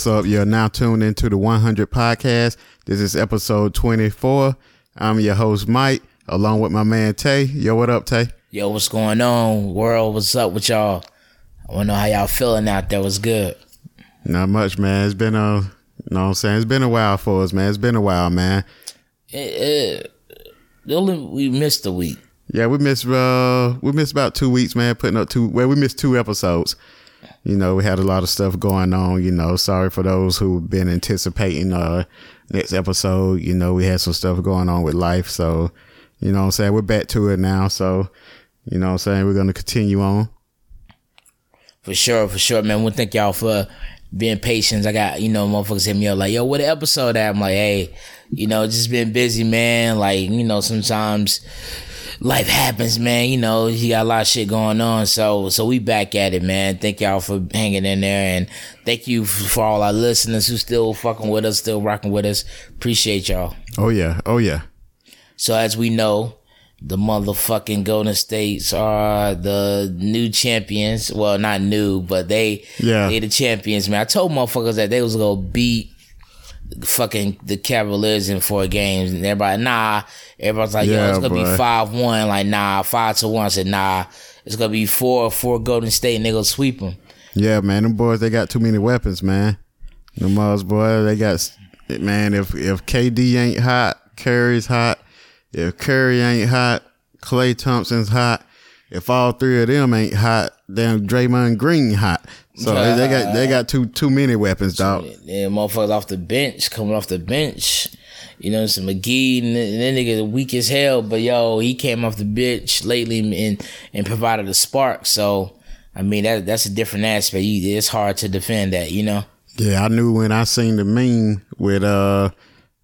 what's up? You're now tuned into the 100 podcast. This is episode 24. I'm your host, Mike, along with my man, Tay. Yo, what up, Tay? Yo, what's going on, world? What's up with y'all? I want to know how y'all feeling out there. What's good? Not much, man. It's been a, you know what I'm saying? It's been a while for us, man. It's been a while, man. It, it, only we missed a week. Yeah, we missed, uh, we missed about two weeks, man, putting up two, well, we missed two episodes. You know, we had a lot of stuff going on, you know, sorry for those who've been anticipating, uh, next episode. You know, we had some stuff going on with life. So, you know I'm saying? We're back to it now. So, you know I'm saying? We're to continue on. For sure, for sure, man. We thank y'all for being patient. I got, you know, motherfuckers hit me up like, yo, what episode at? I'm like, hey, you know, just been busy, man. Like, you know, sometimes life happens, man. You know, you got a lot of shit going on. So, so we back at it, man. Thank y'all for hanging in there, and thank you for all our listeners who still fucking with us, still rocking with us. Appreciate y'all. Oh yeah, oh yeah. So as we know, the motherfucking Golden States are the new champions. Well, not new, but they yeah they the champions, man. I told motherfuckers that they was gonna beat fucking the Cavaliers in four games, and everybody nah. Everybody's like, Yeah, yo, it's gonna boy. be five one. Like nah, five to one. I said nah, it's gonna be four four Golden State, and they gonna sweep them. Yeah, man. Them boys, they got too many weapons, man. Them boys, boy, they got man. If if KD ain't hot, Curry's hot. If Curry ain't hot, Klay Thompson's hot. If all three of them ain't hot, then Draymond Green hot. So they, they got they got too too many weapons, dog. Yeah, motherfuckers off the bench, coming off the bench. You know, some McGee and that that nigga weak as hell, but yo, he came off the bench lately and and provided a spark. So, I mean, that that's a different aspect. It's hard to defend that, you know. Yeah, I knew when I seen the meme with uh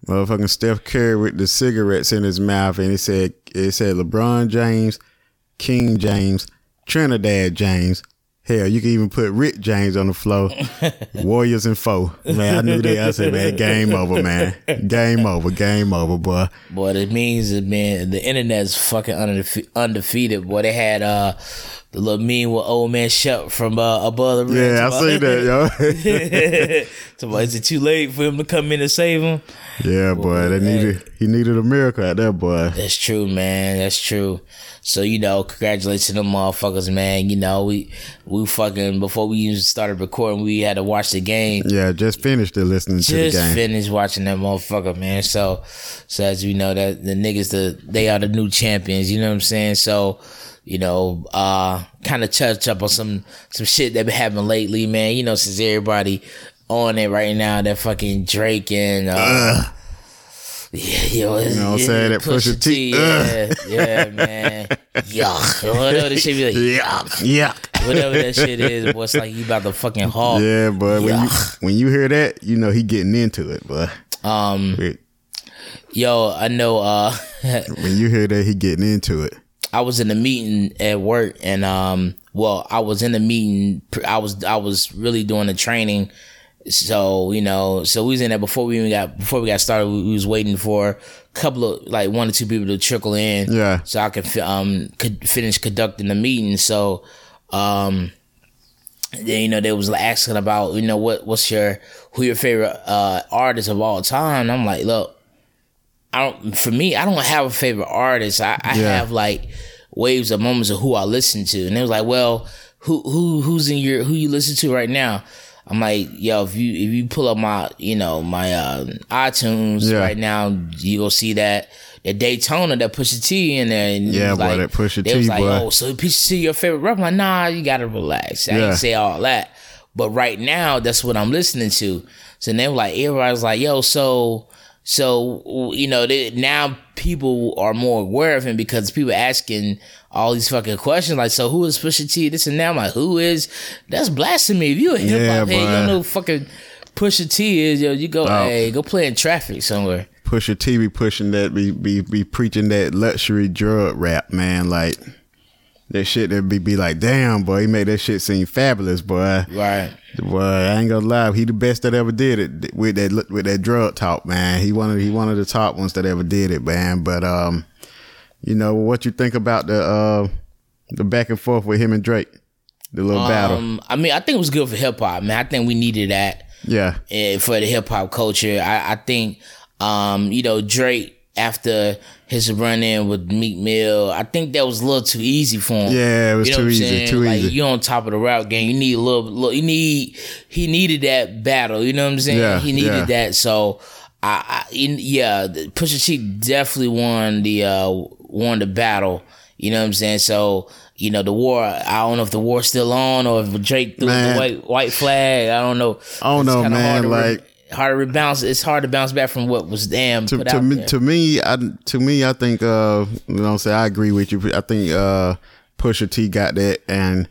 motherfucking Steph Curry with the cigarettes in his mouth and it said it said LeBron James, King James, Trinidad James. Hell, you can even put Rick James on the floor. Warriors and foe. Man, I knew that. I said, man, game over, man. Game over, game over, boy. Boy, it means that man, the internet's fucking undefe- undefeated. Boy, they had uh the little meme with old man Shep from uh, above the rim. Yeah, I seen that, yo. so, is it too late for him to come in and save him? yeah, boy. They needed he needed a miracle at that boy. That's true, man. That's true. So you know, congratulations to them motherfuckers, man. You know, we we fucking before we even started recording, we had to watch the game. Yeah, just finished the listening to the Just game. finished watching that motherfucker, man. So, so as we know that the niggas, the they are the new champions. You know what I'm saying? So, you know, uh, kind of touch up on some some shit that been happening lately, man. You know, since everybody on it right now, that fucking Drake and uh, yeah, yo, You know what I'm saying? That Pusha T. yeah, yeah, man, yuck, whatever the shit be like, Yuck, yuck. whatever that shit is, boy, it's like you about to fucking hawk. Yeah, but when you when you hear that, you know he getting into it. But Um, yo, I know. uh when you hear that, he getting into it. I was in a meeting at work, and um, well, I was in the meeting. I was I was really doing the training. So you know, so we was in there before we even got before we got started. We, we was waiting for a couple of like one or two people to trickle in. Yeah. So I could um could finish conducting the meeting. So um. Then you know they was asking about you know what what's your who your favorite uh artist of all time. I'm like, look, I don't for me, I don't have a favorite artist. I, I Yeah. have like waves of moments of who I listen to. And it was like, well, who who who's in your who you listen to right now? I'm like, yo, if you if you pull up my you know my uh, iTunes Yeah. right now, you will see that the Daytona that Pusha T in there. And Yeah, boy, like, that Pusha they was T, like, boy. oh, so Pusha T your favorite rapper? I'm like, nah, you gotta relax. I Yeah. ain't say all that. But right now, that's what I'm listening to. So they were like, everybody's like, yo, so so you know, they, now people are more aware of him because people asking all these fucking questions like, so who is Pusha T? This and that. I'm like, who is? That's blasphemy. If you a hip hop head, you don't know who fucking Pusha T is. Yo, you go, Oh. hey, go play in traffic somewhere. Pusha T be pushing that, be be be preaching that luxury drug rap, man. Like that shit that be be like, damn, boy, he made that shit seem fabulous, boy. Right. Boy, I ain't gonna lie, he the best that ever did it with that with that drug talk, man. He one of he one of the top ones that ever did it, man. But um, you know what you think about the uh the back and forth with him and Drake, the little battle. Um, I mean, I think it was good for hip hop, man. I think we needed that. Yeah. eh, for the hip hop culture. I, I think, um, you know, Drake after his run in with Meek Mill, I think that was a little too easy for him. Yeah, it was You know too easy. saying? Too like, easy. You on top of the route game. You need a little, little. You need. He needed that battle. You know what I'm saying? Yeah, he needed yeah. that. So, I, I yeah, Pusha T definitely won the uh won the battle. You know what I'm saying? So. You know the war. I don't know if the war's still on or if Drake threw Man. the white white flag. I don't know. I don't It's know, man, hard to re- like- hard to rebounce. It's hard to bounce back from what was damn to, to me, there. to me, I to me, I think uh, you know, I'm saying I agree with you. I think uh, Pusha T got that, and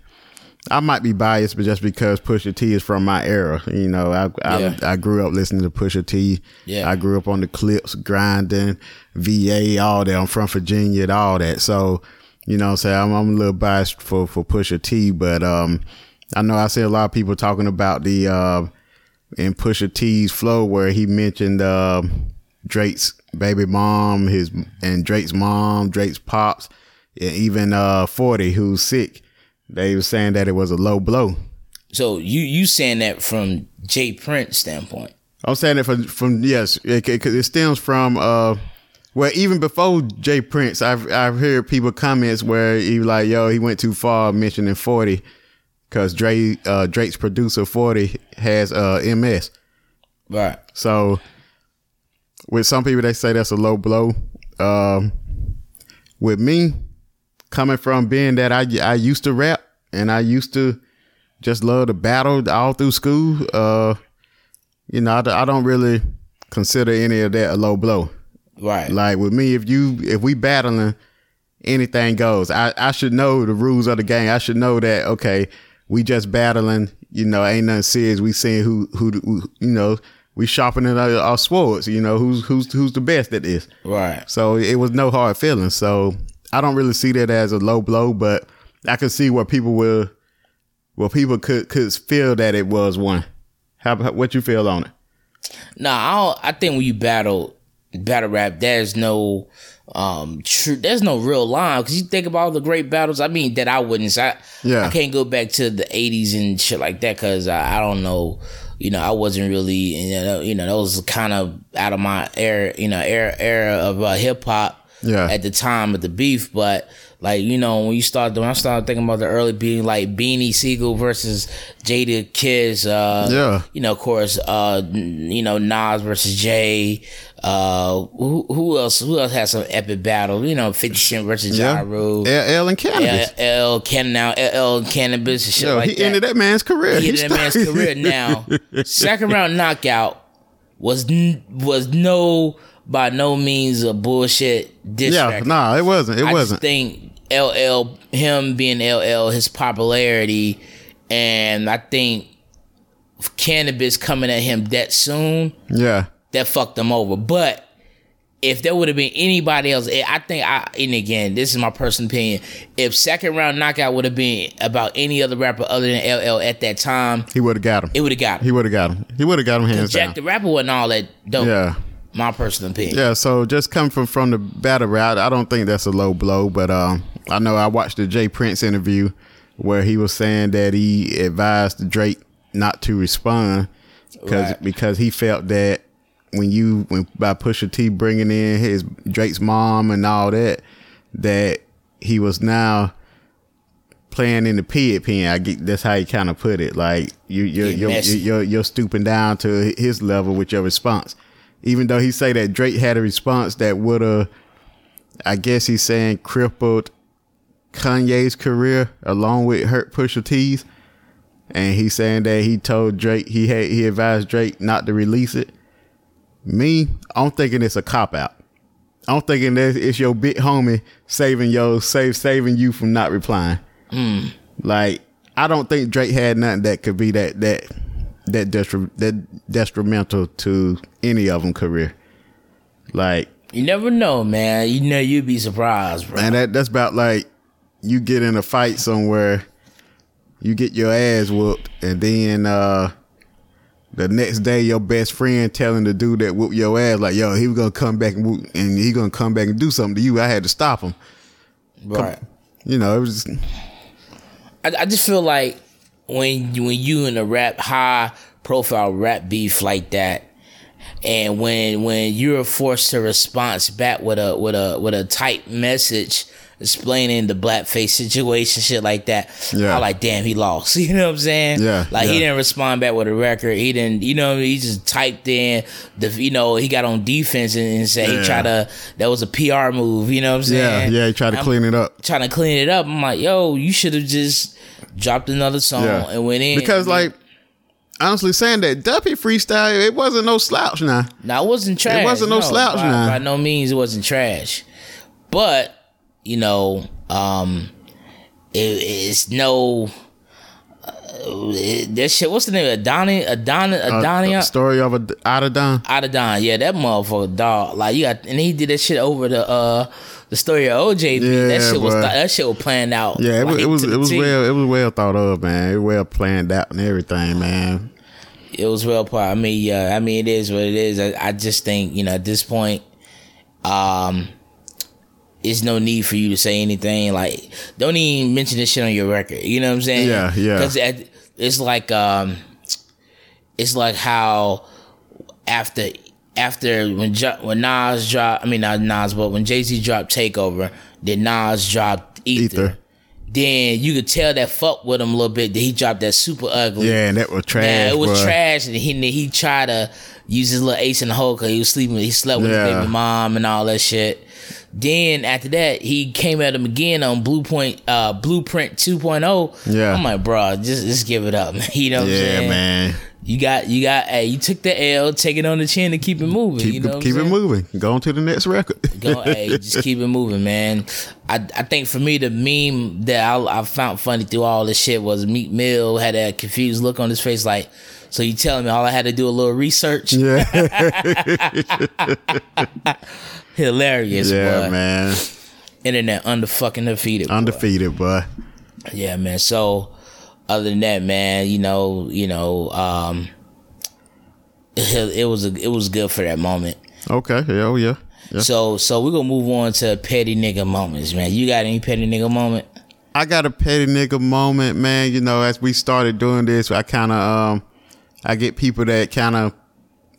I might be biased, but just because Pusha T is from my era, you know, I I, Yeah. I grew up listening to Pusha T. Yeah. I grew up on the Clipse, grinding, VA, all that. I'm from Virginia, and all that. So, you know, I'm saying I'm, I'm a little biased for for Pusha T, but um, I know I see a lot of people talking about the. Uh, in Pusha T's flow where he mentioned uh, Drake's baby mom, his and Drake's mom, Drake's pops, and even uh, Forty who's sick. They were saying that it was a low blow. so you you saying that from J. Prince standpoint? I'm saying it from from yes, because it, it stems from uh, well even before J. Prince, I've I've heard people comments where he like, yo, he went too far mentioning Forty because Drake uh, Drake's producer Forty has uh, MS. Right. So, with some people, they say that's a low blow. Um, with me, coming from being that I I used to rap and I used to just love to battle all through school. Uh, you know, I don't really consider any of that a low blow. Right. Like with me, if you if we battling, anything goes. I I should know the rules of the game. I should know that okay, we just battling. You know, ain't nothing serious. We seeing who who, who you know. We sharpening our, our swords. You know who's who's who's the best at this. right. So it was no hard feelings. So I don't really see that as a low blow, but I could see where people will, where people could could feel that it was one. How about what you feel on it? Nah, I don't, I think when you battle battle rap, there's no um true. There's no real line because you think about all the great battles. I mean, that I witnessed. I Yeah. I can't go back to the '80s and shit like that because I, I don't know. You know, I wasn't really. You know, you know, that was kind of out of my era. You know, era era of uh, hip hop. Yeah. At the time of the beef, but like you know, when you start when I started thinking about the early being like Beanie Sigel versus Jadakiss. Uh, Yeah. you know, of course, uh, you know, Nas versus Jay. Uh, who, who else? Who else has some epic battle? You know, Fifty Cent versus Ja Rule. L and Canibus. L, L Can now L Canibus and shit Yo, like he that. ended that man's career. He ended that man's career. Now, second round knockout was was no by no means a bullshit diss yeah, record. nah, it wasn't. It I wasn't. just think LL, him being LL, his popularity, and I think Canibus coming at him that soon, yeah, that fucked him over. But if there would have been anybody else, eh, I think I and again, this is my personal opinion. If second round knockout would have been about any other rapper other than LL at that time, he would have got him. it would have got him. He would have got him. He would have got him hands Jack down. the rapper wasn't all that dope. Yeah. My personal opinion. Yeah, so just coming from from the battle route. I don't think that's a low blow, but um, I know I watched the J. Prince interview where he was saying that he advised Drake not to respond because Right. because he felt that when you when by Pusha T bringing in his Drake's mom and all that that he was now playing in the pit pen. I get that's how he kind of put it. Like you you're Get you're, you're you're stooping down to his level with your response. Even though he say that Drake had a response that would have, I guess he's saying crippled Kanye's career along with hurt Pusha T's, and he's saying that he told Drake he had he advised Drake not to release it. Me, I'm thinking it's a cop out. I'm thinking that it's your big homie saving yo save saving you from not replying. Hmm. Like I don't think Drake had nothing that could be that that that destri- that detrimental to any of them career. Like You never know, man. You know you'd be surprised, bro. and that that's about like you get in a fight somewhere, you get your ass whooped, and then uh the next day your best friend telling the dude that whooped your ass like, yo, he was gonna come back and whoop, and he gonna come back and do something to you. I had to stop him. right. You know, it was just, I, I just feel like when you, when you in a rap high profile rap beef like that. And when when you're forced to respond back with a with a with a type message explaining the blackface situation, shit like that. Yeah. I like, damn, he lost. You know what I'm saying? Yeah, Like he didn't respond back with a record. He didn't, you know, he just typed in the, you know, he got on defense and, and said Yeah. he tried to. That was a PR move. You know what I'm Yeah, saying? yeah, he tried to I'm clean it up. Trying to clean it up. I'm like, yo, you should have just dropped another song Yeah. and went in. Because like honestly saying that Duppy freestyle, it wasn't no slouch now. Now it wasn't trash. It wasn't no slouch by, now. by no means it wasn't trash. But, you know, um it, it's no that shit what's the name? Adoni Adoni Uh, Adonia story of Adidon. Adidon. Yeah, that motherfucker dog. Like you got and he did that shit over the uh the story of OJ. Yeah, that shit was that shit was planned out. Yeah, it was like, it was it was well it was well thought of, man. It was well planned out and everything, man. it was well put. I mean, yeah, I mean, it is what it is. I, I just think you know at this point, um, there's no need for you to say anything. Like, don't even mention this shit on your record. You know what I'm saying? Yeah, yeah. Because it's like um, it's like how after after when jo- when Nas dropped, I mean not Nas, but when Jay Z dropped Takeover, then Nas dropped Ether. Ether. Then you could tell that fuck with him a little bit. That he dropped that super ugly. Yeah, and that was trash. Yeah, it was bruh. trash, and he he tried to use his little ace in the hole because he was sleeping. He slept with Yeah. his baby mom and all that shit. Then after that, he came at him again on Blueprint uh, Blueprint 2.0. Yeah. I'm like, bro, just just give it up, man. You know what I'm Yeah, saying? man. You got you got hey, you took the L, take it on the chin and keep it moving. Keep you know keep I'm it moving. Go on to the next record. Go, hey, just keep it moving, man. I I think for me the meme that I, I found funny through all this shit was Meek Mill had that confused look on his face, like, so you telling me all I had to do a little research? yeah, Hilarious, yeah, boy. man. Internet under fucking defeated. boy. Undefeated, boy. Yeah, man. So other than that, man, you know, you know, um, it, it was a, it was good for that moment. Okay, yeah, oh yeah. yeah. So so we're gonna move on to petty nigga moments, man. You got any petty nigga moment? I got a petty nigga moment, man. You know, as we started doing this, I kind of um, I get people that kind of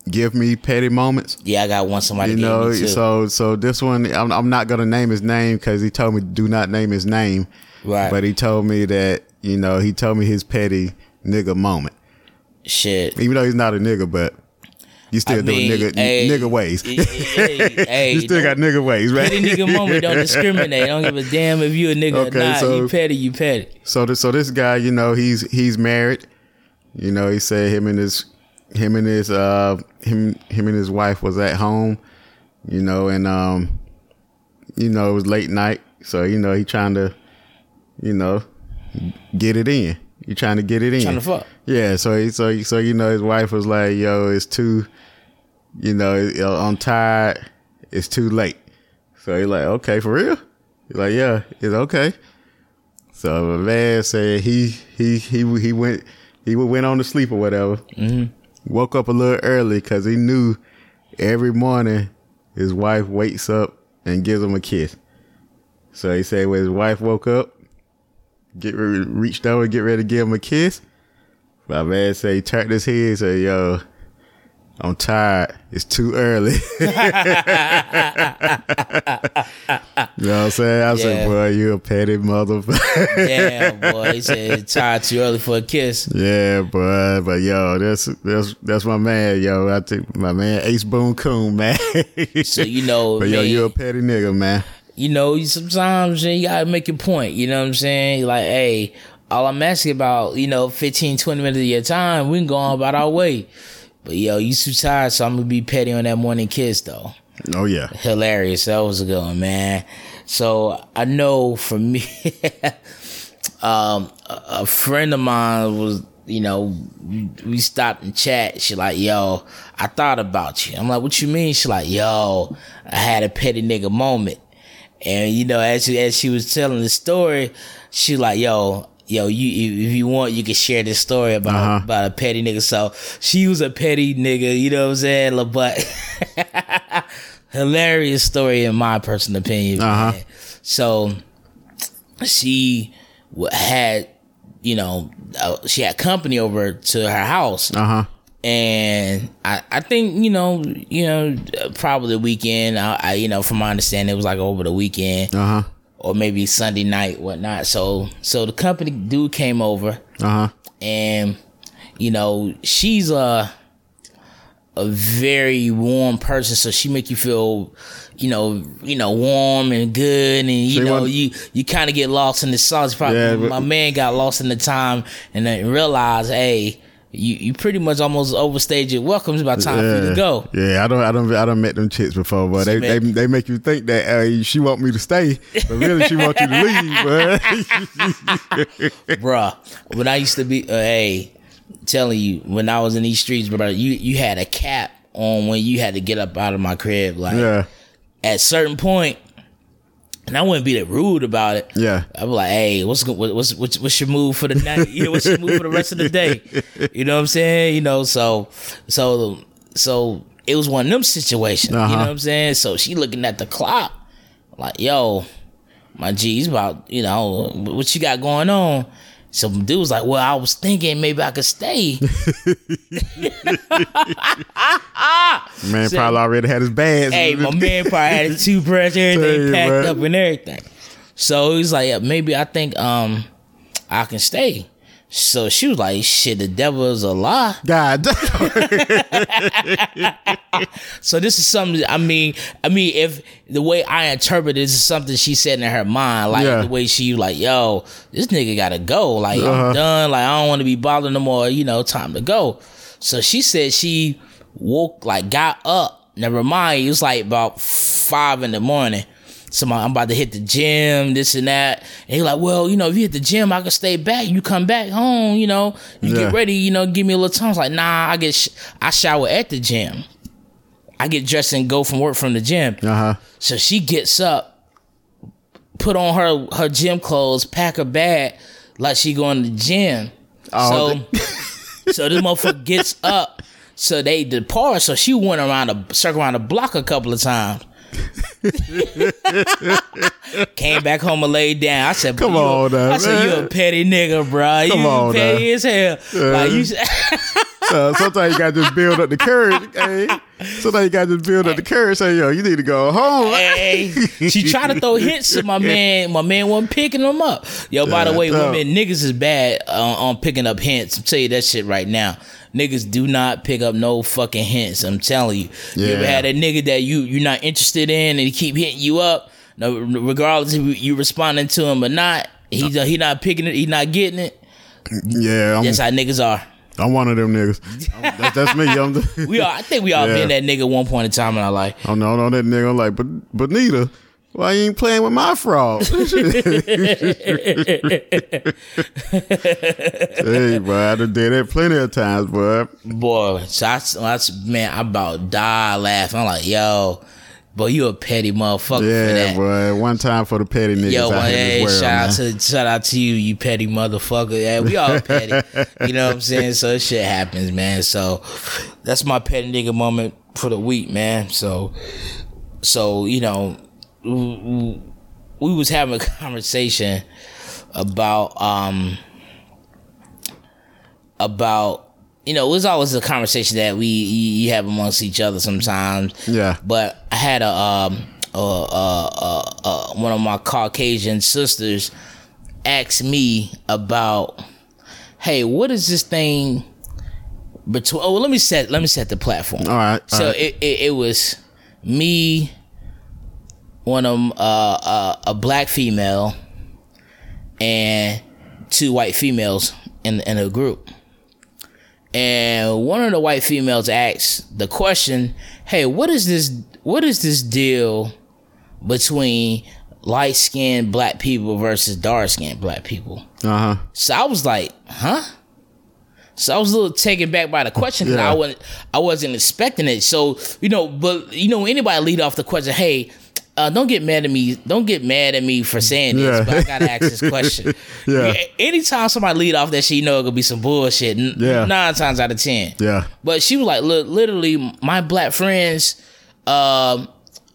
give me petty moments. Yeah, I got one. Somebody You know, me too. so so this one, I'm, I'm not gonna name his name because he told me do not name his name. Right. But he told me that you know he told me his petty nigga moment, Shit. even though he's not a nigga, but you still I doing nigga hey, nigga ways. hey, hey, you still got nigga ways, right? Petty nigga moment don't discriminate. Don't give a damn if you a nigga or not. so- you petty, you petty. So this so this guy, you know, he's he's married. You know, he said him and his him and his uh him him and his wife was at home, you know, and um you know, it was late night. So, you know, he trying to, you know, get it in. You trying to get it in. Trying to fuck. Yeah, so he, so so you know his wife was like, "Yo, it's too, you know, I'm tired. It's too late." So he like, "Okay, for real?" He's like, "Yeah, it's okay." So the man said he he he he went he went on to sleep or whatever. Mm-hmm. Woke up a little early because he knew every morning his wife wakes up and gives him a kiss. So he said when his wife woke up, get re- reached over, get ready to give him a kiss. My man said he turned his head said, Yo, I'm tired. It's too early. you know what I'm saying? I Yeah. said, Boy, you a petty motherfucker. Damn, boy. He said tired too early for a kiss. yeah, boy. But yo, that's that's that's my man, yo. I think my man Ace Boone Coon, man. So you know, but yo, man, you a petty nigga, man. you know, sometimes you gotta make your point. You know what I'm saying? Like, hey, all I'm asking about, you know, 15, 20 minutes of your time, we can go on about our way. But yo, you too tired, so I'm gonna be petty on that morning kiss though. Oh yeah. Hilarious. That was a good one, man. So I know for me, um, a, friend of mine was, you know, we- we stopped and chat. She like, yo, I thought about you. I'm like, what you mean? She like, yo, I had a petty nigga moment. And you know, as she, as she was telling the story, she like, yo, yo, you if you want, you can share this story about Uh-huh. about a petty nigga. So she was a petty nigga, you know what I'm saying? But hilarious story in my personal opinion. Uh-huh. So she had, you know, uh, she had company over to her house Uh huh. and I, I think you know you know probably the weekend I, I you know from my understanding it was like over the weekend Uh huh. Or maybe Sunday night whatnot. So so the company dude came over Uh huh. and you know she's a a very warm person. So she make you feel you know you know warm and good and you She know you you kind of get lost in the sauce. Probably Yeah, but- my man got lost in the time and then realized hey you you pretty much almost overstayed your welcome it's about time for you to go. Yeah, I don't, I don't, I don't met them chicks before, but they, they, they make you think that uh, she want me to stay, but really she want you to leave. But bruh when I used to be uh, hey telling you when I was in these streets brother you you had a cap on when you had to get up out of my crib like yeah, at certain point, and I wouldn't be that rude about it. yeah, be like, "Hey, what's what's what's, what's your move for the night? You know, what's your move for the rest of the day? You know what I'm saying? You know, so so so it was one of them situations. You know Uh-huh. what I'm saying? So she looking at the clock, like, "Yo, my G, it's about you know what you got going on." So dude was like, "Well, I was thinking maybe I could stay." man probably already had his bags. Hey, my man probably had his toothbrush, everything you, packed man. up and everything. So he's like, yeah, maybe I think um I can stay. So she was like, shit, the devil is a lie. God. So this is something. I mean, I mean, if the way I interpret it, this is something she said in her mind, like Yeah. the way she was like, yo, this nigga gotta go. Like Uh-huh. I'm done. Like I don't want to be bothered no more. You know, time to go. So she said she woke, like got up. Never mind, it was like about five in the morning. So my, I'm about to hit the gym, this and that. And he like, well, you know, if you hit the gym, I can stay back. You come back home, you know, you Yeah. get ready, you know, give me a little time. I was like, nah, I get, sh- I shower at the gym. I get dressed and go from work from the gym. uh huh. So she gets up, put on her her gym clothes, pack her bag like she going to the gym. Oh, so so this motherfucker gets up. So they depart. So she went around a circle around the block a couple of times. Came back home and laid down. I said, Come "Bro, you on now, I said, you a petty nigga, bro. Come you on petty now. as hell. Like you, Uh, sometimes you got to just build up the courage. Hey, sometimes you got to just build up the courage. Say, yo, you need to go home. Hey, she tried to throw hits at my man. My man wasn't picking them up. Yo, by the way, women niggas is bad uh, on picking up hints. I'm tell you that shit right now. Niggas do not pick up no fucking hints. I'm telling you. You ever had a nigga that you you're not interested in and he keep hitting you up? No, regardless if you responding to him or not, he he not picking it. He not getting it. Yeah, I'm, That's how niggas are. I'm one of them niggas. That's, that's me. I'm, the, We are. I think we all Yeah. been that nigga at one point in time in our life. I'm on on that nigga. I'm like, but Bonita, why you ain't playing with my frog? hey, bro, I done did that plenty of times, boy. boy. So I, I, man, I about die laughing. I'm like, yo, boy, you a petty motherfucker for Yeah, that. boy. One time for the petty niggas Yo, out well, hey, world, shout man. out to shout out to you, you petty motherfucker. Yeah, we all petty. you know what I'm saying? So shit happens, man. So that's my petty nigga moment for the week, man. So so you know, we, we- we was having a conversation about um about you know, it was always a conversation that we you have amongst each other sometimes. Yeah. But I had a um uh, uh, uh, uh, one of my Caucasian sisters ask me about, hey, what is this thing between? Oh, let me set let me set the platform. All right. all So right. it, it it was me, one of uh, uh, a black female, and two white females in in a group. And one of the white females asked the question, "Hey, what is this? What is this deal between light skinned black people versus dark skinned black people?" uh huh. So I was like, huh? So I was a little taken back by the question because Yeah. I wasn't I wasn't expecting it. So you know, but you know, anybody lead off the question, hey, uh, don't get mad at me. Don't get mad at me for saying this, Yeah. but I gotta ask this question. Yeah. Anytime somebody lead off that you know it gonna be some bullshit. N- Yeah. Nine times out of ten. Yeah. But she was like, look, literally, my black friends um,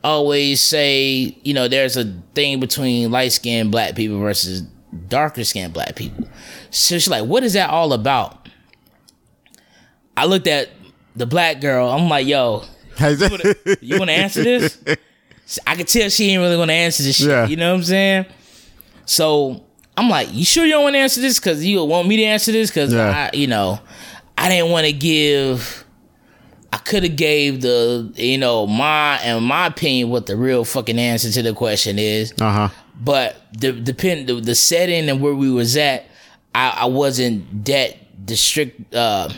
always say, you know, there's a thing between light skinned black people versus darker skinned black people. So she's like, what is that all about? I looked at the black girl. I'm like, yo, you want to answer this? I could tell she ain't really want to answer this shit. Yeah. You know what I'm saying? So I'm like, you sure you don't want to answer this? Because you want me to answer this? Because Yeah. I, you know, I didn't want to give. I could have gave the you know my and my opinion what the real fucking answer to the question is, uh huh. but the depend the, the setting and where we was at, I, I wasn't that district uh,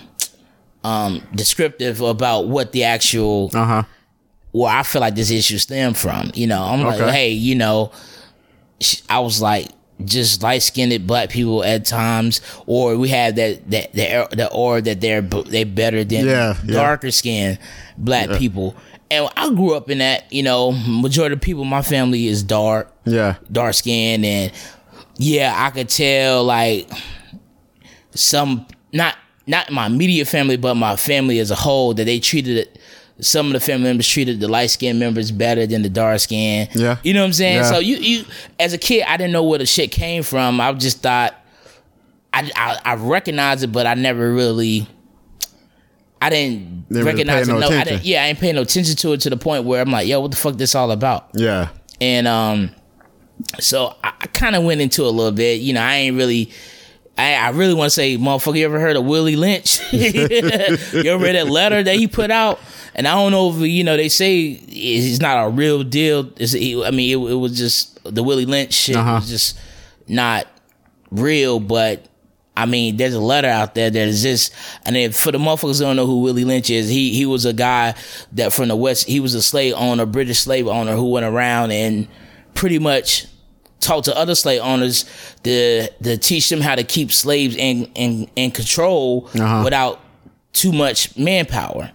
um descriptive about what the actual Uh huh. Where I feel like this issue stemmed from. You know, I'm like, hey, you know, I was like just light skinned black people at times, or we have that that the the or that they're they better than Yeah, yeah. darker skinned black people. And I grew up in that. You know, majority of people my family is dark Yeah. dark skin and yeah i could tell like some not not my immediate family but my family as a whole that they treated it some of the family members treated the light skinned members better than the dark skin Yeah. you know what i'm saying Yeah. so you you as a kid i didn't know where the shit came from i just thought i i, I recognized it but i never really I didn't recognize it. no No, I didn't. Yeah, I ain't paying no attention to it to the point where I'm like, "Yo, what the fuck this all about?" Yeah. and um so i, I kind of went into it a little bit you know i ain't really I, I really want to say, motherfucker, you ever heard of Willie Lynch? you ever read that letter that he put out? And I don't know if you know. They say it's not a real deal. It's, I mean, it, it was just the Willie Lynch shit Uh-huh. was just not real. But I mean, there's a letter out there that exists. And if for the motherfuckers who don't know who Willie Lynch is, he he was a guy that from the West. He was a slave owner, British slave owner, who went around and pretty much taught to other slave owners to to teach them how to keep slaves in in, in control Uh-huh. without too much manpower.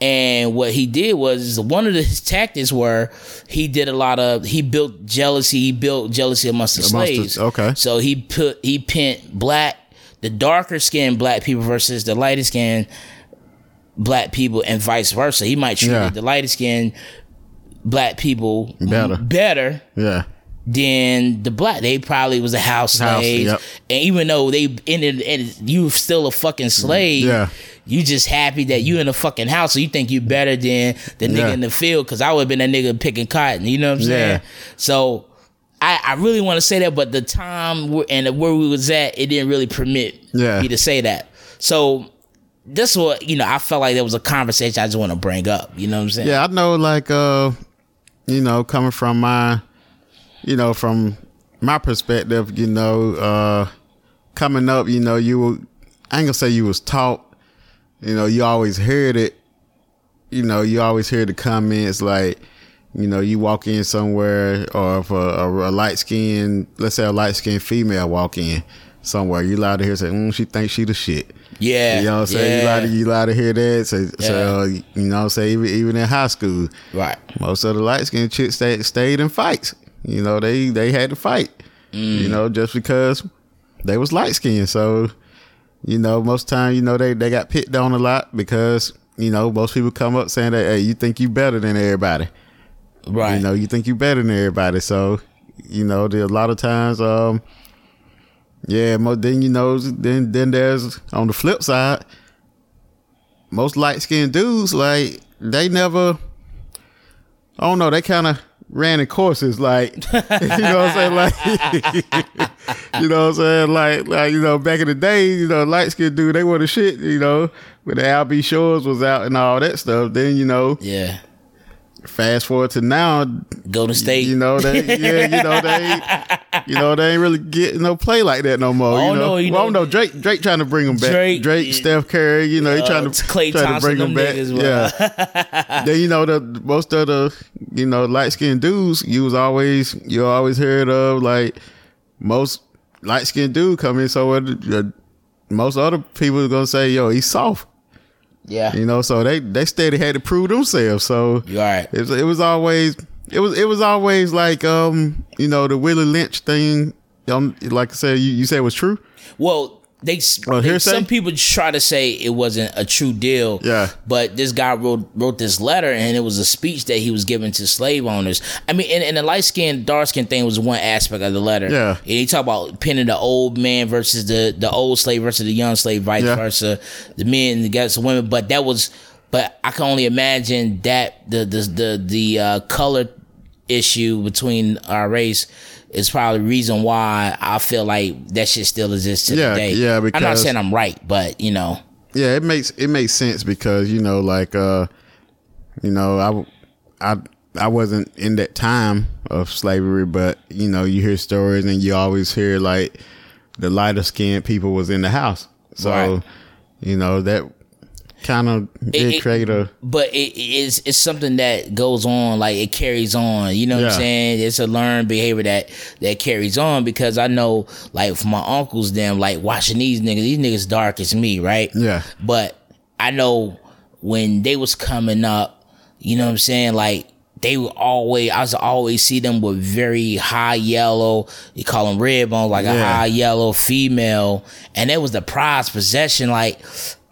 And what he did was one of his tactics were he did a lot of he built jealousy. He built jealousy amongst the Amongst the- slaves. okay. So he put he pent black the darker skinned black people versus the lighter skinned black people and vice versa. He might treat Yeah. the lighter skinned black people Better. better Yeah. than the black. They probably was a house House, slave, yep. and even though they ended, and you still a fucking slave. Yeah. You just happy that you in a fucking house, so you think you better than the nigga Yeah. in the field. Because I would have been that nigga picking cotton. You know what I'm saying? Yeah. So I, I really want to say that, but the time and where we was at, it didn't really permit Yeah. me to say that. So this what you know. I felt like there was a conversation I just want to bring up. You know what I'm saying? Yeah, I know. Like, uh, you know, coming from my, you know, from my perspective, you know, uh, coming up, you know, you were, I ain't gonna say you was taught, you know, you always heard it, you know, you always hear the comments like, you know, you walk in somewhere, or if a, a, a light skinned, let's say a light skinned female walk in somewhere, you allowed to hear say, mm, she thinks she the shit. yeah. You know what I'm saying? You yeah. allowed to, you allowed to hear that. So, so uh, you know what I'm saying? Even, even in high school, right. most of the light skinned chicks stayed, stayed in fights. You know, they, they had to fight, you know, just because they was light skinned. So, you know, most time, you know, they, they got picked on a lot because, you know, most people come up saying that, hey, you think you better than everybody. Right. You know, you think you better than everybody. So, you know, there a lot of times, um, yeah, mo then you know, then then there's on the flip side, most light skinned dudes, like, they never I don't know, they kinda ran in courses, like you know what I'm saying? Like you know what I'm saying? Like like, you know, back in the day, you know, light skinned dude, they were the shit, you know, when the Al B. Sures was out and all that stuff. Then, you know, yeah. Fast forward to now, Golden State. you know they yeah you know they you know they ain't really getting no play like that no more. Oh, you know, no, you well, know- no Drake Drake trying to bring them back. Drake, Drake. Steph Curry, you know he Uh, trying to Klay trying to bring them back. well. Yeah. then you know the most of the you know light skinned dudes you was always you always heard of like most light skinned dude coming so what the, most other people are gonna say yo he's soft. Yeah. You know, so they they steady had to prove themselves. So You all right. it was, it was always it was it was always like um you know the Willie Lynch thing. Um, like I said, you, you said it was true. Well, they, Oh, they some people try to say it wasn't a true deal. Yeah. But this guy wrote wrote this letter and it was a speech that he was giving to slave owners. I mean, and, and the light skin, dark skin thing was one aspect of the letter. Yeah. And he talked about pinning the old man versus the the old slave versus the young slave, vice Yeah. versa, the men against the women. But that was but I can only imagine that the the the the uh, color issue between our race is probably the reason why I feel like that shit still exists to Yeah, today. yeah, I'm not saying I'm right, but you know, Yeah, it makes it makes sense because you know, like, uh, you know, I, I, I wasn't in that time of slavery, but you know, you hear stories and you always hear like the lighter skinned people was in the house, so Right. you know that kind of did it- create a but it is it's something that goes on, like it carries on. You know what I'm saying? It's a learned behavior that that carries on because I know, like, for my uncles, them like watching these niggas. These niggas dark as me, right? Yeah. But I know when they was coming up, you know what I'm saying? Like they would always, I was always see them with very high yellow. You call them red bones, like a high yellow female, and that was the prized possession. Like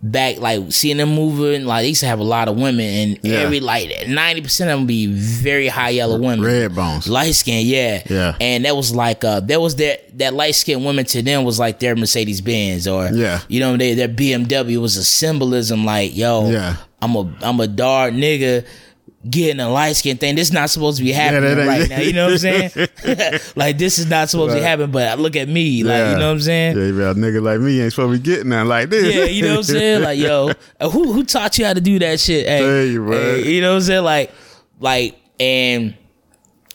back, like seeing them moving, like they used to have a lot of women, and Yeah. every like ninety percent of them be very high yellow women. red bones. Light skin, yeah. Yeah. And that was like uh that was their that light skinned women to them was like their Mercedes Benz or Yeah. you know, they their BMW was a symbolism like, yo, Yeah. I'm a I'm a dark nigga getting a light skin thing. This is not supposed to be happening that ain't- right now. You know what I'm saying? like this is not supposed to happen. but look at me. Like, you know what I'm saying? Yeah, yeah, a nigga like me ain't supposed to be getting that like this. Yeah, you know what I'm saying? Like, yo, uh, who who taught you how to do that shit? Hey, you, bro. hey, you know what I'm saying? Like, like, and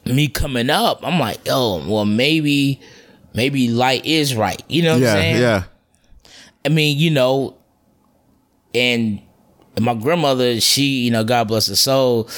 me coming up, I'm like, oh, well, maybe, maybe light is right. You know what I'm yeah, saying? yeah. I mean, you know, and my grandmother, she, you know, God bless her soul,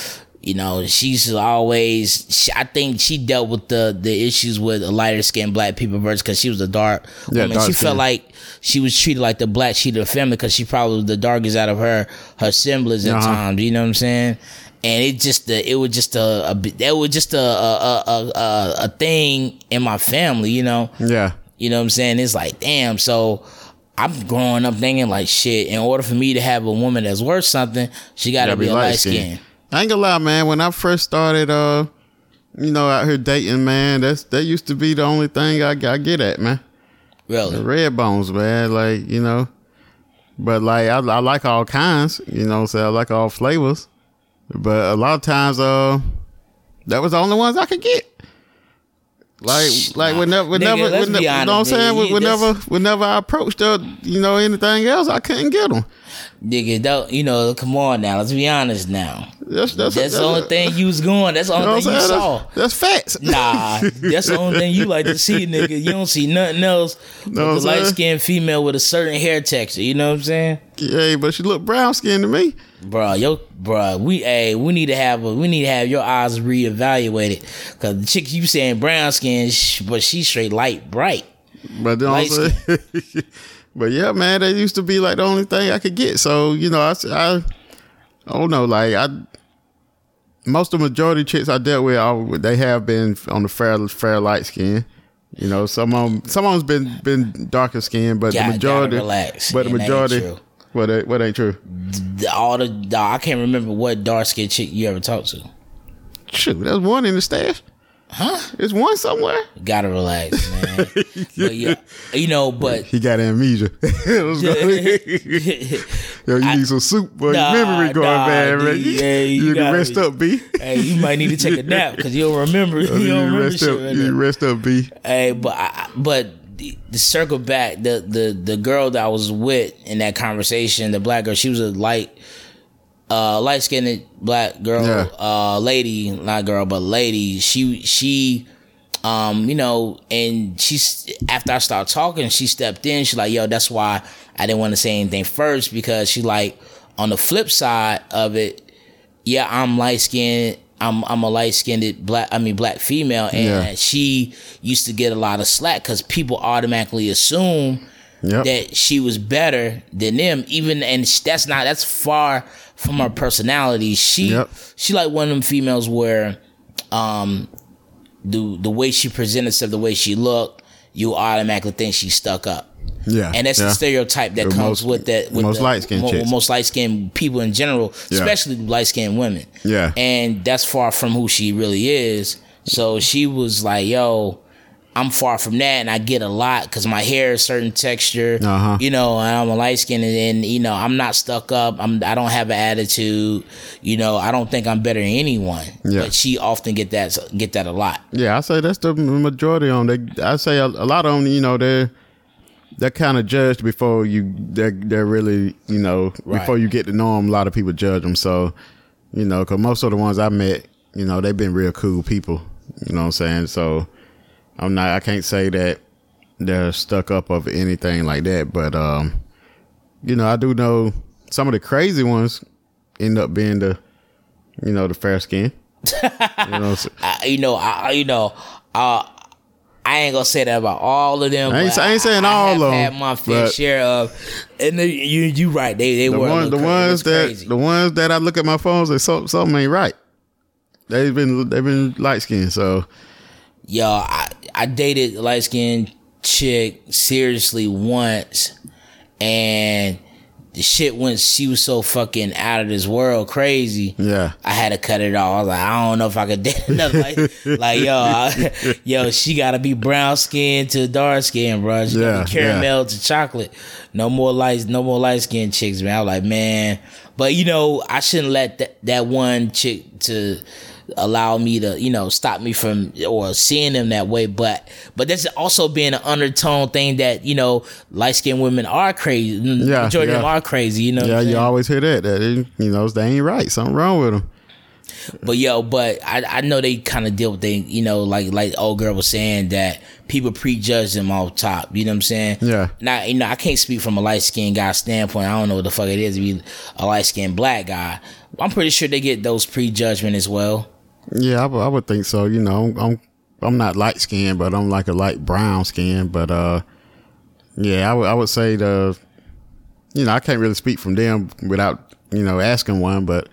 you know, she's always, she, I think she dealt with the the issues with lighter skinned black people versus because she was a dark Yeah, woman. dark she skin. felt like she was treated like the black sheet of the family because she probably was the darkest out of her her siblings at Uh-huh. times. You know what I'm saying? And it just uh, it was just a, a bit- that was just a a, a a a a thing in my family. You know. Yeah. You know what I'm saying? It's like, damn. So I'm growing up thinking like, shit. In order for me to have a woman that's worth something, she got to Gotta be, be a light skin. I ain't gonna lie, man. When I first started, uh, you know, out here dating, man, that's that used to be the only thing I, I get at, man. Really? Red bones, man. Like you know, but like I, I like all kinds. You know, so I like all flavors. But a lot of times, uh, that was the only ones I could get. Like, like whenever, whenever, let's whenever you know what I'm saying? nigga. Whenever, whenever I approached her, you know, anything else, I couldn't get them. Nigga, don't, you know, come on now. Let's be honest now. That's that's, That's the only thing you was going. That's the You know only thing you saw. That's, that's facts. Nah, that's the only thing you like to see, nigga. You don't see nothing else Know what the light skinned female with a certain hair texture. You know what I'm saying? Yeah, but she look brown skinned to me. Bro, yo, bro, we hey, we need to have a, we need to have your eyes reevaluated because the chick you saying brown skin, but she straight light bright. But you know what I'm Light saying? but yeah, man, that used to be like the only thing I could get. So you know, I, I, I don't know, like I. Most of the majority chicks I dealt with, I, they have been on the fair, fair light skin. You know, some of them, some of them's been been darker skin, but Gotta- the majority, relax. but the And that ain't majority. What ain't- what ain't true? All the, I can't remember what dark skinned chick you ever talked to. Shoot, there's one in the staff. Huh? There's one somewhere. Gotta relax, man. but yeah, you know, but He got amnesia. Yo, you need some soup, boy. Nah, Your memory going nah, bad, man. Yeah, you you, can gotta rest be- up, B. hey, you might need to take a nap because you don't remember. You oh, You don't remember rest shit up. right You now. rest up, B. Hey, but I, but the, circle back, the the the girl that I was with in that conversation, the black girl, she was a light, uh, light skinned black girl, Yeah. uh, lady, not girl, but lady. She she, um, you know, and she's after I started talking, she stepped in. She's like, "Yo, that's why I didn't want to say anything first because she like on the flip side of it." yeah, I'm light skinned. I'm I'm a light skinned black. I mean black female, and Yeah. she used to get a lot of slack because people automatically assume Yep. that she was better than them. Even and that's not that's far from her personality. She Yep. she like one of them females where, um, the the way she presented herself, the way she looked, you automatically think she's stuck up. Yeah, and that's yeah. the stereotype that The comes most- with that. With most the, light-skinned mo- most light skinned people in general, Yeah. especially light skinned women. Yeah. and that's far from who she really is. So she was like, "Yo." I'm far from that, and I get a lot because my hair is certain texture. Uh-huh. You know, and I'm a light skin, and, and you know, I'm not stuck up. I'm. I don't have an attitude. You know, I don't think I'm better than anyone. Yeah. But she often get that get that a lot. Yeah, I say that's the majority on. They, I say a, a lot of them. You know, they're they're kind of judged before you. They're they're really you know Right. before you get to know them. A lot of people judge them. So you know, because most of the ones I met, you know, they've been real cool people. You know what I'm saying? So I'm not. I can't say that they're stuck up of anything like that. But um, you know, I do know some of the crazy ones end up being the you know the fair skin. you know, so- I, you know, I, I- you know, uh, I ain't gonna say that about all of them. I ain't- I ain't saying all have of 'em, Had my fair share of, and the, you you right. They they the were a ones, the little cra- it ones that crazy. the ones that I look at my phone say so, something ain't right. They've been they've been light skinned, so Yo, I I dated a light skinned chick seriously once, and the shit went. She was so fucking out of this world, crazy. yeah, I had to cut it off. I was like, I don't know if I could date another like, like yo, I, yo, she gotta be brown skin to dark skin, bro. She Yeah, gotta be caramel to chocolate. No more light, no more light skin chicks, man. I was like, man, but you know, I shouldn't let that that one chick to allow me to, you know, stop me from or seeing them that way. But but there's also being an undertone thing that you know, light skinned women are crazy. Mm, yeah, majority of them are crazy. You know, yeah. You always hear that that they, you know they ain't right. Something wrong with them. But yo, but I, I know they kind of deal with they, you know, like like old girl was saying that people prejudge them off top. You know what I'm saying? Yeah. Now you know I can't speak from a light skinned guy standpoint. I don't know what the fuck it is to be a light skinned black guy. I'm pretty sure they get those prejudgment as well. Yeah, I, would- think so. You know, I'm I'm, not light skinned, but I'm like a light brown skin. But uh, yeah, I would say the, you know, I can't really speak from them without you know asking one, but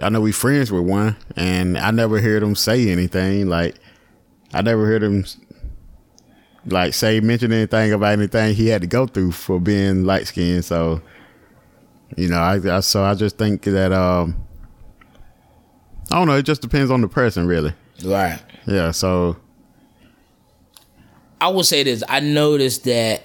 I know we friends with one, and I never heard them say anything. Like I never heard them like say mention anything about anything he had to go through for being light skinned. So, you know, I, I so I just think that um, I don't know. It just depends on the person, really. Right. Yeah. So I will say this. I noticed that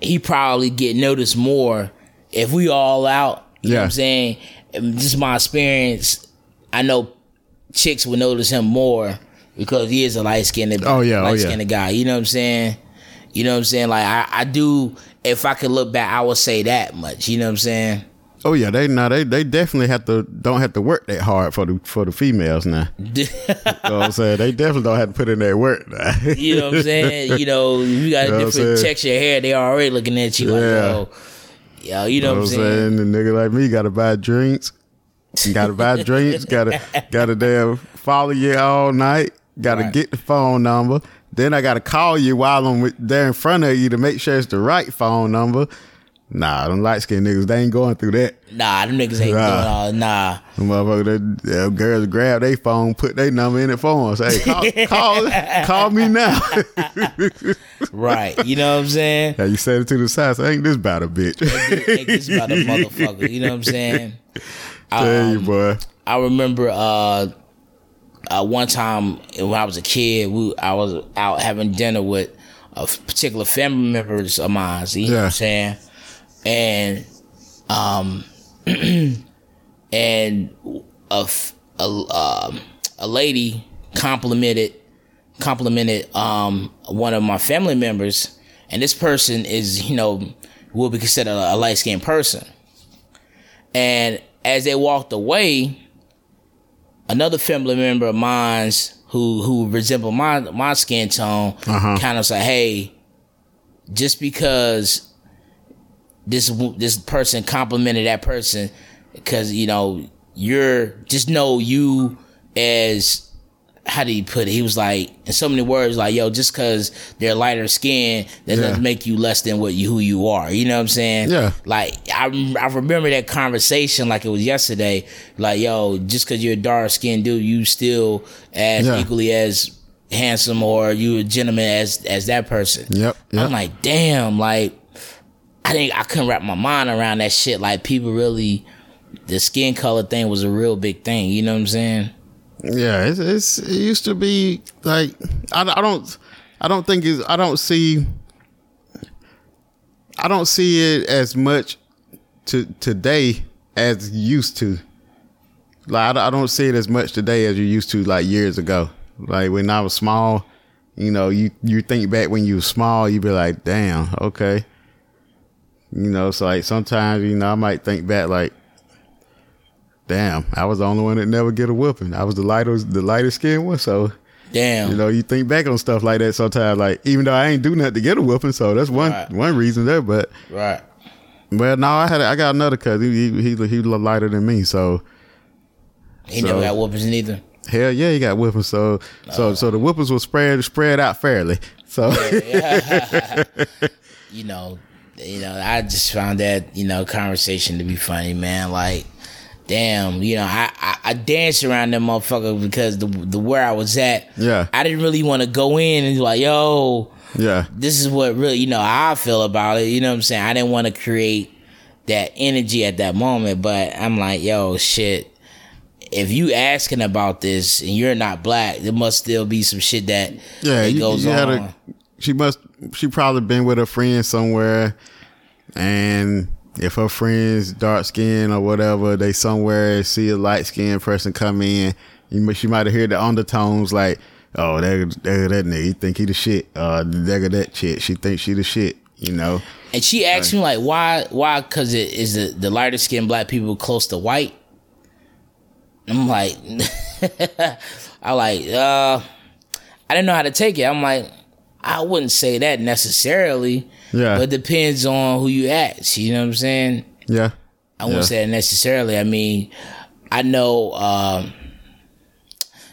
he probably get noticed more if we all out. You know what Yeah. I'm saying? And Just my experience. I know chicks would notice him more because he is a light skinned Oh, yeah, oh, light yeah. skinned guy. You know what I'm saying? You know what I'm saying? Like I, I do if I could look back, I would say that much. You know what I'm saying? Oh yeah, they now they they definitely have to don't have to work that hard for the for the females now. You know what I'm saying? They definitely don't have to put in that work now. You know what I'm saying? You know, you got You know a different texture of hair. They already looking at you like, Yeah. Oh, yo, yo, you know, You know what I'm saying? The nigga like me gotta buy drinks. Gotta buy drinks. Gotta gotta damn follow you all night. Gotta Right. get the phone number. Then I gotta call you while I'm with, there in front of you to make sure it's the right phone number. Nah, them light skinned niggas, they ain't going through that. Nah, them niggas ain't Nah. doing all. Nah, Them Motherfucker, they, them girls grab their phone, put their number in it for them. Say, call, call, call me now. right? You know what I'm saying? yeah, you said it to the side. Say, ain't this about a bitch? Think this about a motherfucker. You know what I'm saying? Tell you, boy. I remember uh, uh, one time when I was a kid, we I was out having dinner with a particular family members of mine. You know what Yeah. I'm saying? And um, and a a, um, a lady complimented complimented um one of my family members, and this person is you know will be considered a light skinned person. And as they walked away, another family member of mine's who who resembled my my skin tone Uh-huh. kind of said, "Hey, just because this this person complimented that person, because you know you're just know you as." How do you put it? He was like, in so many words, like, yo, just because they're lighter skin, that Yeah. doesn't make you less than what you who you are. You know what I'm saying? Yeah. Like I, I remember that conversation like it was yesterday. Like yo, just because you're a dark skinned dude, you still as Yeah. equally as handsome or you a gentleman as as that person. Yep, yep. I'm like, damn, like I think I couldn't wrap my mind around that shit. Like people really, the skin color thing was a real big thing. You know what I'm saying? Yeah, it's, it's it used to be like I, I don't I don't think it's I don't see I don't see it as much to today as used to. Like I, I don't see it as much today as you used to like years ago. Like when I was small, you know, you you think back when you were small, you'd be like, damn, okay. You know, so like sometimes, you know, I might think back like, damn, I was the only one that never get a whooping. I was the lighter the lighter skinned one, so Damn. you know, you think back on stuff like that sometimes, like even though I ain't do nothing to get a whooping, so that's one Right. one reason there. But right. well, no, I had I got another cousin. He he he, he lighter than me, so He So- never got whoopings neither. hell yeah, he got whoopings. So so so the whoopings were spread spread out fairly. So you know, you know, I just found that you know conversation to be funny, man. Like, damn, you know, I I, I danced around them motherfucker because the the where I was at, Yeah. I didn't really want to go in and be like, yo, yeah, this is what really, you know, I feel about it. You know what I'm saying? I didn't want to create that energy at that moment, but I'm like, yo, shit. If you asking about this and you're not black, there must still be some shit that yeah. that you- goes you on. a- she must she probably been with a friend somewhere, and if her friends dark skin or whatever, they somewhere see a light skinned person come in, you she might have heard the undertones like, oh, that that, that nigga, he think he the shit. Uh, that that chick, she think she the shit. You know. And she asked me like, why? Why? Because it is the, the lighter skinned black people close to white. I'm like, I like, uh, I didn't know how to take it. I'm like, I wouldn't say that necessarily. Yeah. But depends on who you ask. You know what I'm saying? Yeah. I wouldn't Yeah. say that necessarily. I mean, I know. Um,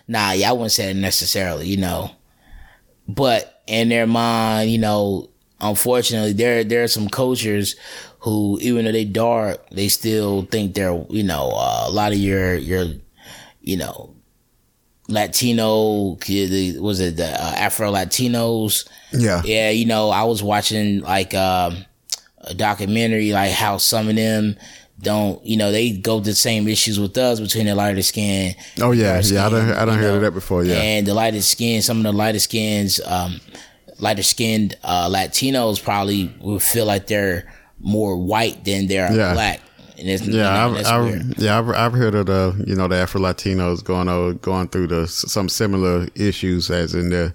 nah, yeah, I wouldn't say that necessarily. You know, but in their mind, you know, unfortunately, there there are some cultures who, even though they dark, they still think they're you know uh, a lot of your your you know Latino was it the uh, Afro Latinos Yeah. yeah, you know, I was watching like um, a documentary, like how some of them don't, you know, they go the same issues with us between the lighter skin. Oh yeah, yeah. I don't I don't you heard know, of that before. Yeah. And the lighter skin, some of the lighter skins, um, lighter skinned uh, Latinos probably would feel like they're more white than they're Yeah. black. And it's, Yeah, I've, I've yeah, I've, I've heard of the you know the Afro Latinos going over, going through the some similar issues as in the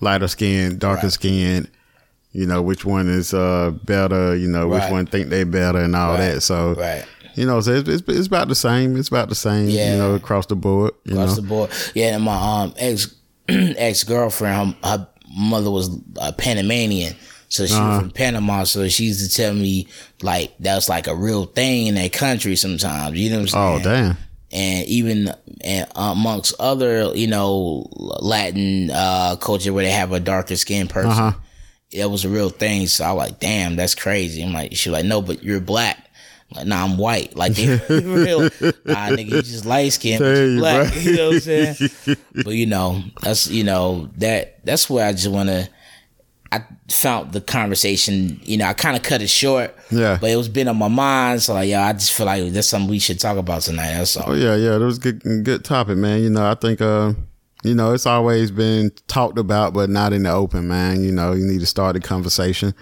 lighter skin, darker Right. skin. You know which one is uh better. You know which one think they better and all Right. that. So Right. you know, so it's, it's it's about the same. It's about the same. Yeah. You know, across the board. You across know. the board. Yeah, and my um ex ex girlfriend, her, her mother was a Panamanian, so she Uh-huh. was from Panama. So she used to tell me like that's like a real thing in that country. Sometimes you know what I'm saying? oh damn. And even and amongst other you know Latin uh culture where they have a darker skinned person. Uh huh. It was a real thing. So I was like, damn, that's crazy. I'm like, she was like, no, but you're black. Like, nah, I'm white. Like, they real. Nah, nigga, you just light skinned, but you you, black. bro. You know what I'm saying? but you know, that's you know that that's where I just want to. Found the conversation. You know, I kind of cut it short. Yeah. But it was been on my mind, so like, yeah, I just feel like that's something we should talk about tonight. That's all. Oh yeah, yeah. That was a good good topic, man. You know, I think uh you know, it's always been talked about but not in the open, man. You know, you need to start the conversation.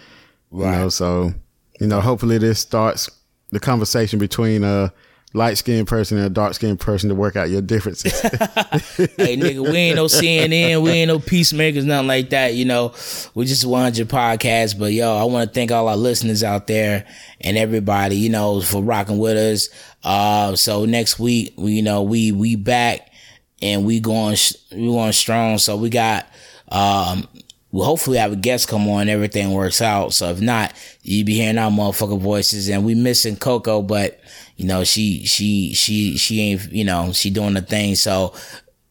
You know, so you know, hopefully this starts the conversation between a light skinned person and a dark skinned person to work out your differences. hey nigga, we ain't no CNN, we ain't no peacemakers, nothing like that. You know, we just 100 podcasts. But yo, I want to thank all our listeners out there and everybody, you know, for rocking with us. Uh, so next week, we, you know, we we back and we going we going strong. So we got um. Well, hopefully have a guest come on, everything works out. So if not, you be hearing our motherfucking voices and we missing Coco, but you know, she, she, she, she ain't, you know, she doing the thing. So,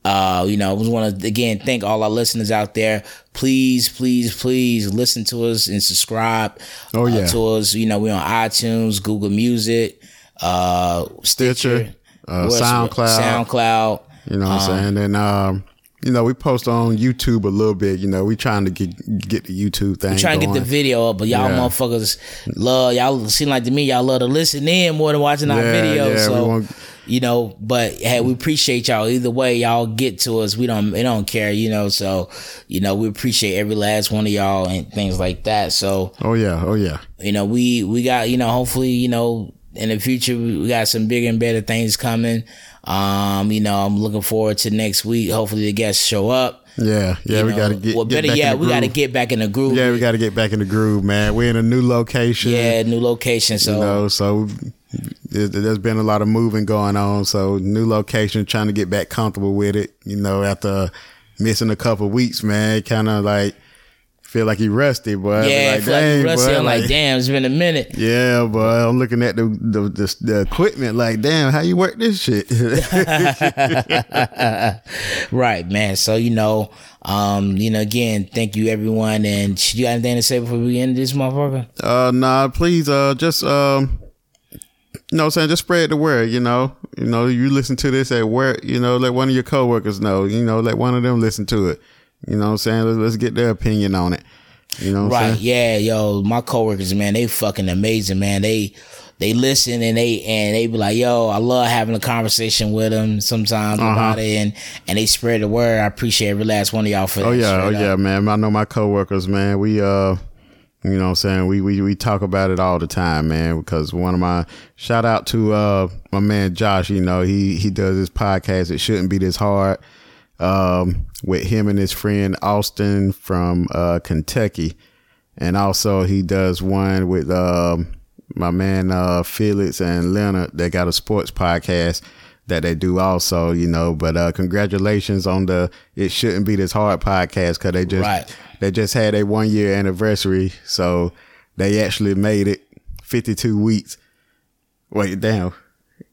uh, you know, I just want to again thank all our listeners out there. Please, please, please listen to us and subscribe. Oh, uh, yeah. to us. You know, we're on iTunes, Google Music, uh, Stitcher, uh, SoundCloud. SoundCloud. You know what I'm saying? And um you know, we post on YouTube a little bit. You know, we trying to get get the YouTube thing. We trying to get the video up, but y'all Yeah. motherfuckers love y'all seem like to me y'all love to listen in more than watching our Yeah, videos. yeah, so want- you know, but hey, we appreciate y'all either way. Y'all get to us. We don't we don't care, you know. So you know, we appreciate every last one of y'all and things like that. So Oh yeah, oh yeah. you know, we we got you know, hopefully you know. In the future, we got some bigger and better things coming. Um, you know, I'm looking forward to next week. Hopefully, the guests show up. Yeah, yeah, You we know, got to get. well, get better back in the we got to groove. get back in the groove. Yeah, we got to get back in the groove, man. We're in a new location. Yeah, new location. So you know, so there- there's been a lot of moving going on. So new location, trying to get back comfortable with it. You know, after missing a couple weeks, man, kind of like feel like he rested, boy. yeah, like, feel like dang, Rusty. boy, I'm like, damn, it's been a minute. Yeah, boy. I'm looking at the the, the the equipment, like, damn, how you work this shit? Right, man. So you know, um, you know, again, thank you everyone. And you got anything to say before we end this motherfucker? uh, nah, please, uh, just um. You know what I'm saying? Just spread the word, you know. You know, you listen to this at work, you know, let one of your coworkers know, you know, let one of them listen to it. You know what I'm saying? Let's, let's get their opinion on it. You know what I'm Right, saying? yeah, yo, my coworkers, man, they fucking amazing, man. They they listen and they and they be like, yo, I love having a conversation with them sometimes Uh-huh. about it, and and they spread the word. I appreciate every last one of y'all for that. Oh yeah, oh yeah, man. I know my coworkers, man. We uh you know what I'm saying? We we we talk about it all the time, man, because one of my shout out to uh my man Josh, you know, he he does his podcast It Shouldn't Be This Hard. Um with him and his friend Austin from uh Kentucky. And also he does one with um my man uh Felix and Leonard. They got a sports podcast that they do also, you know. But uh congratulations on the It Shouldn't Be This Hard podcast because they just Right. they just had a one year anniversary. So they actually made it fifty two weeks. Wait, damn.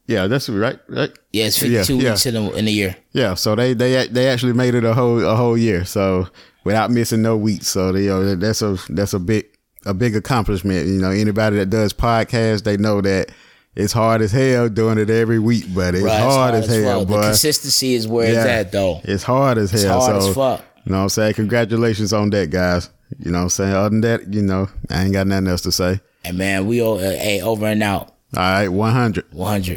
Yeah, that's right, right? yeah, it's fifty two Yeah, weeks in the in the year. Yeah, so they they they actually made it a whole a whole year, so without missing no weeks. So they, you know, that's a that's a big a big accomplishment. You know, anybody that does podcasts, they know that it's hard as hell doing it every week, but it's Right, it's hard, as hell, boy. Consistency is where it's at, though. It's hard as hell. hard so, as fuck. You know what I'm saying? Congratulations on that, guys. You know what I'm saying? Other than that, you know, I ain't got nothing else to say. And man, we all, uh, hey over and out. All right, 100. One hundred.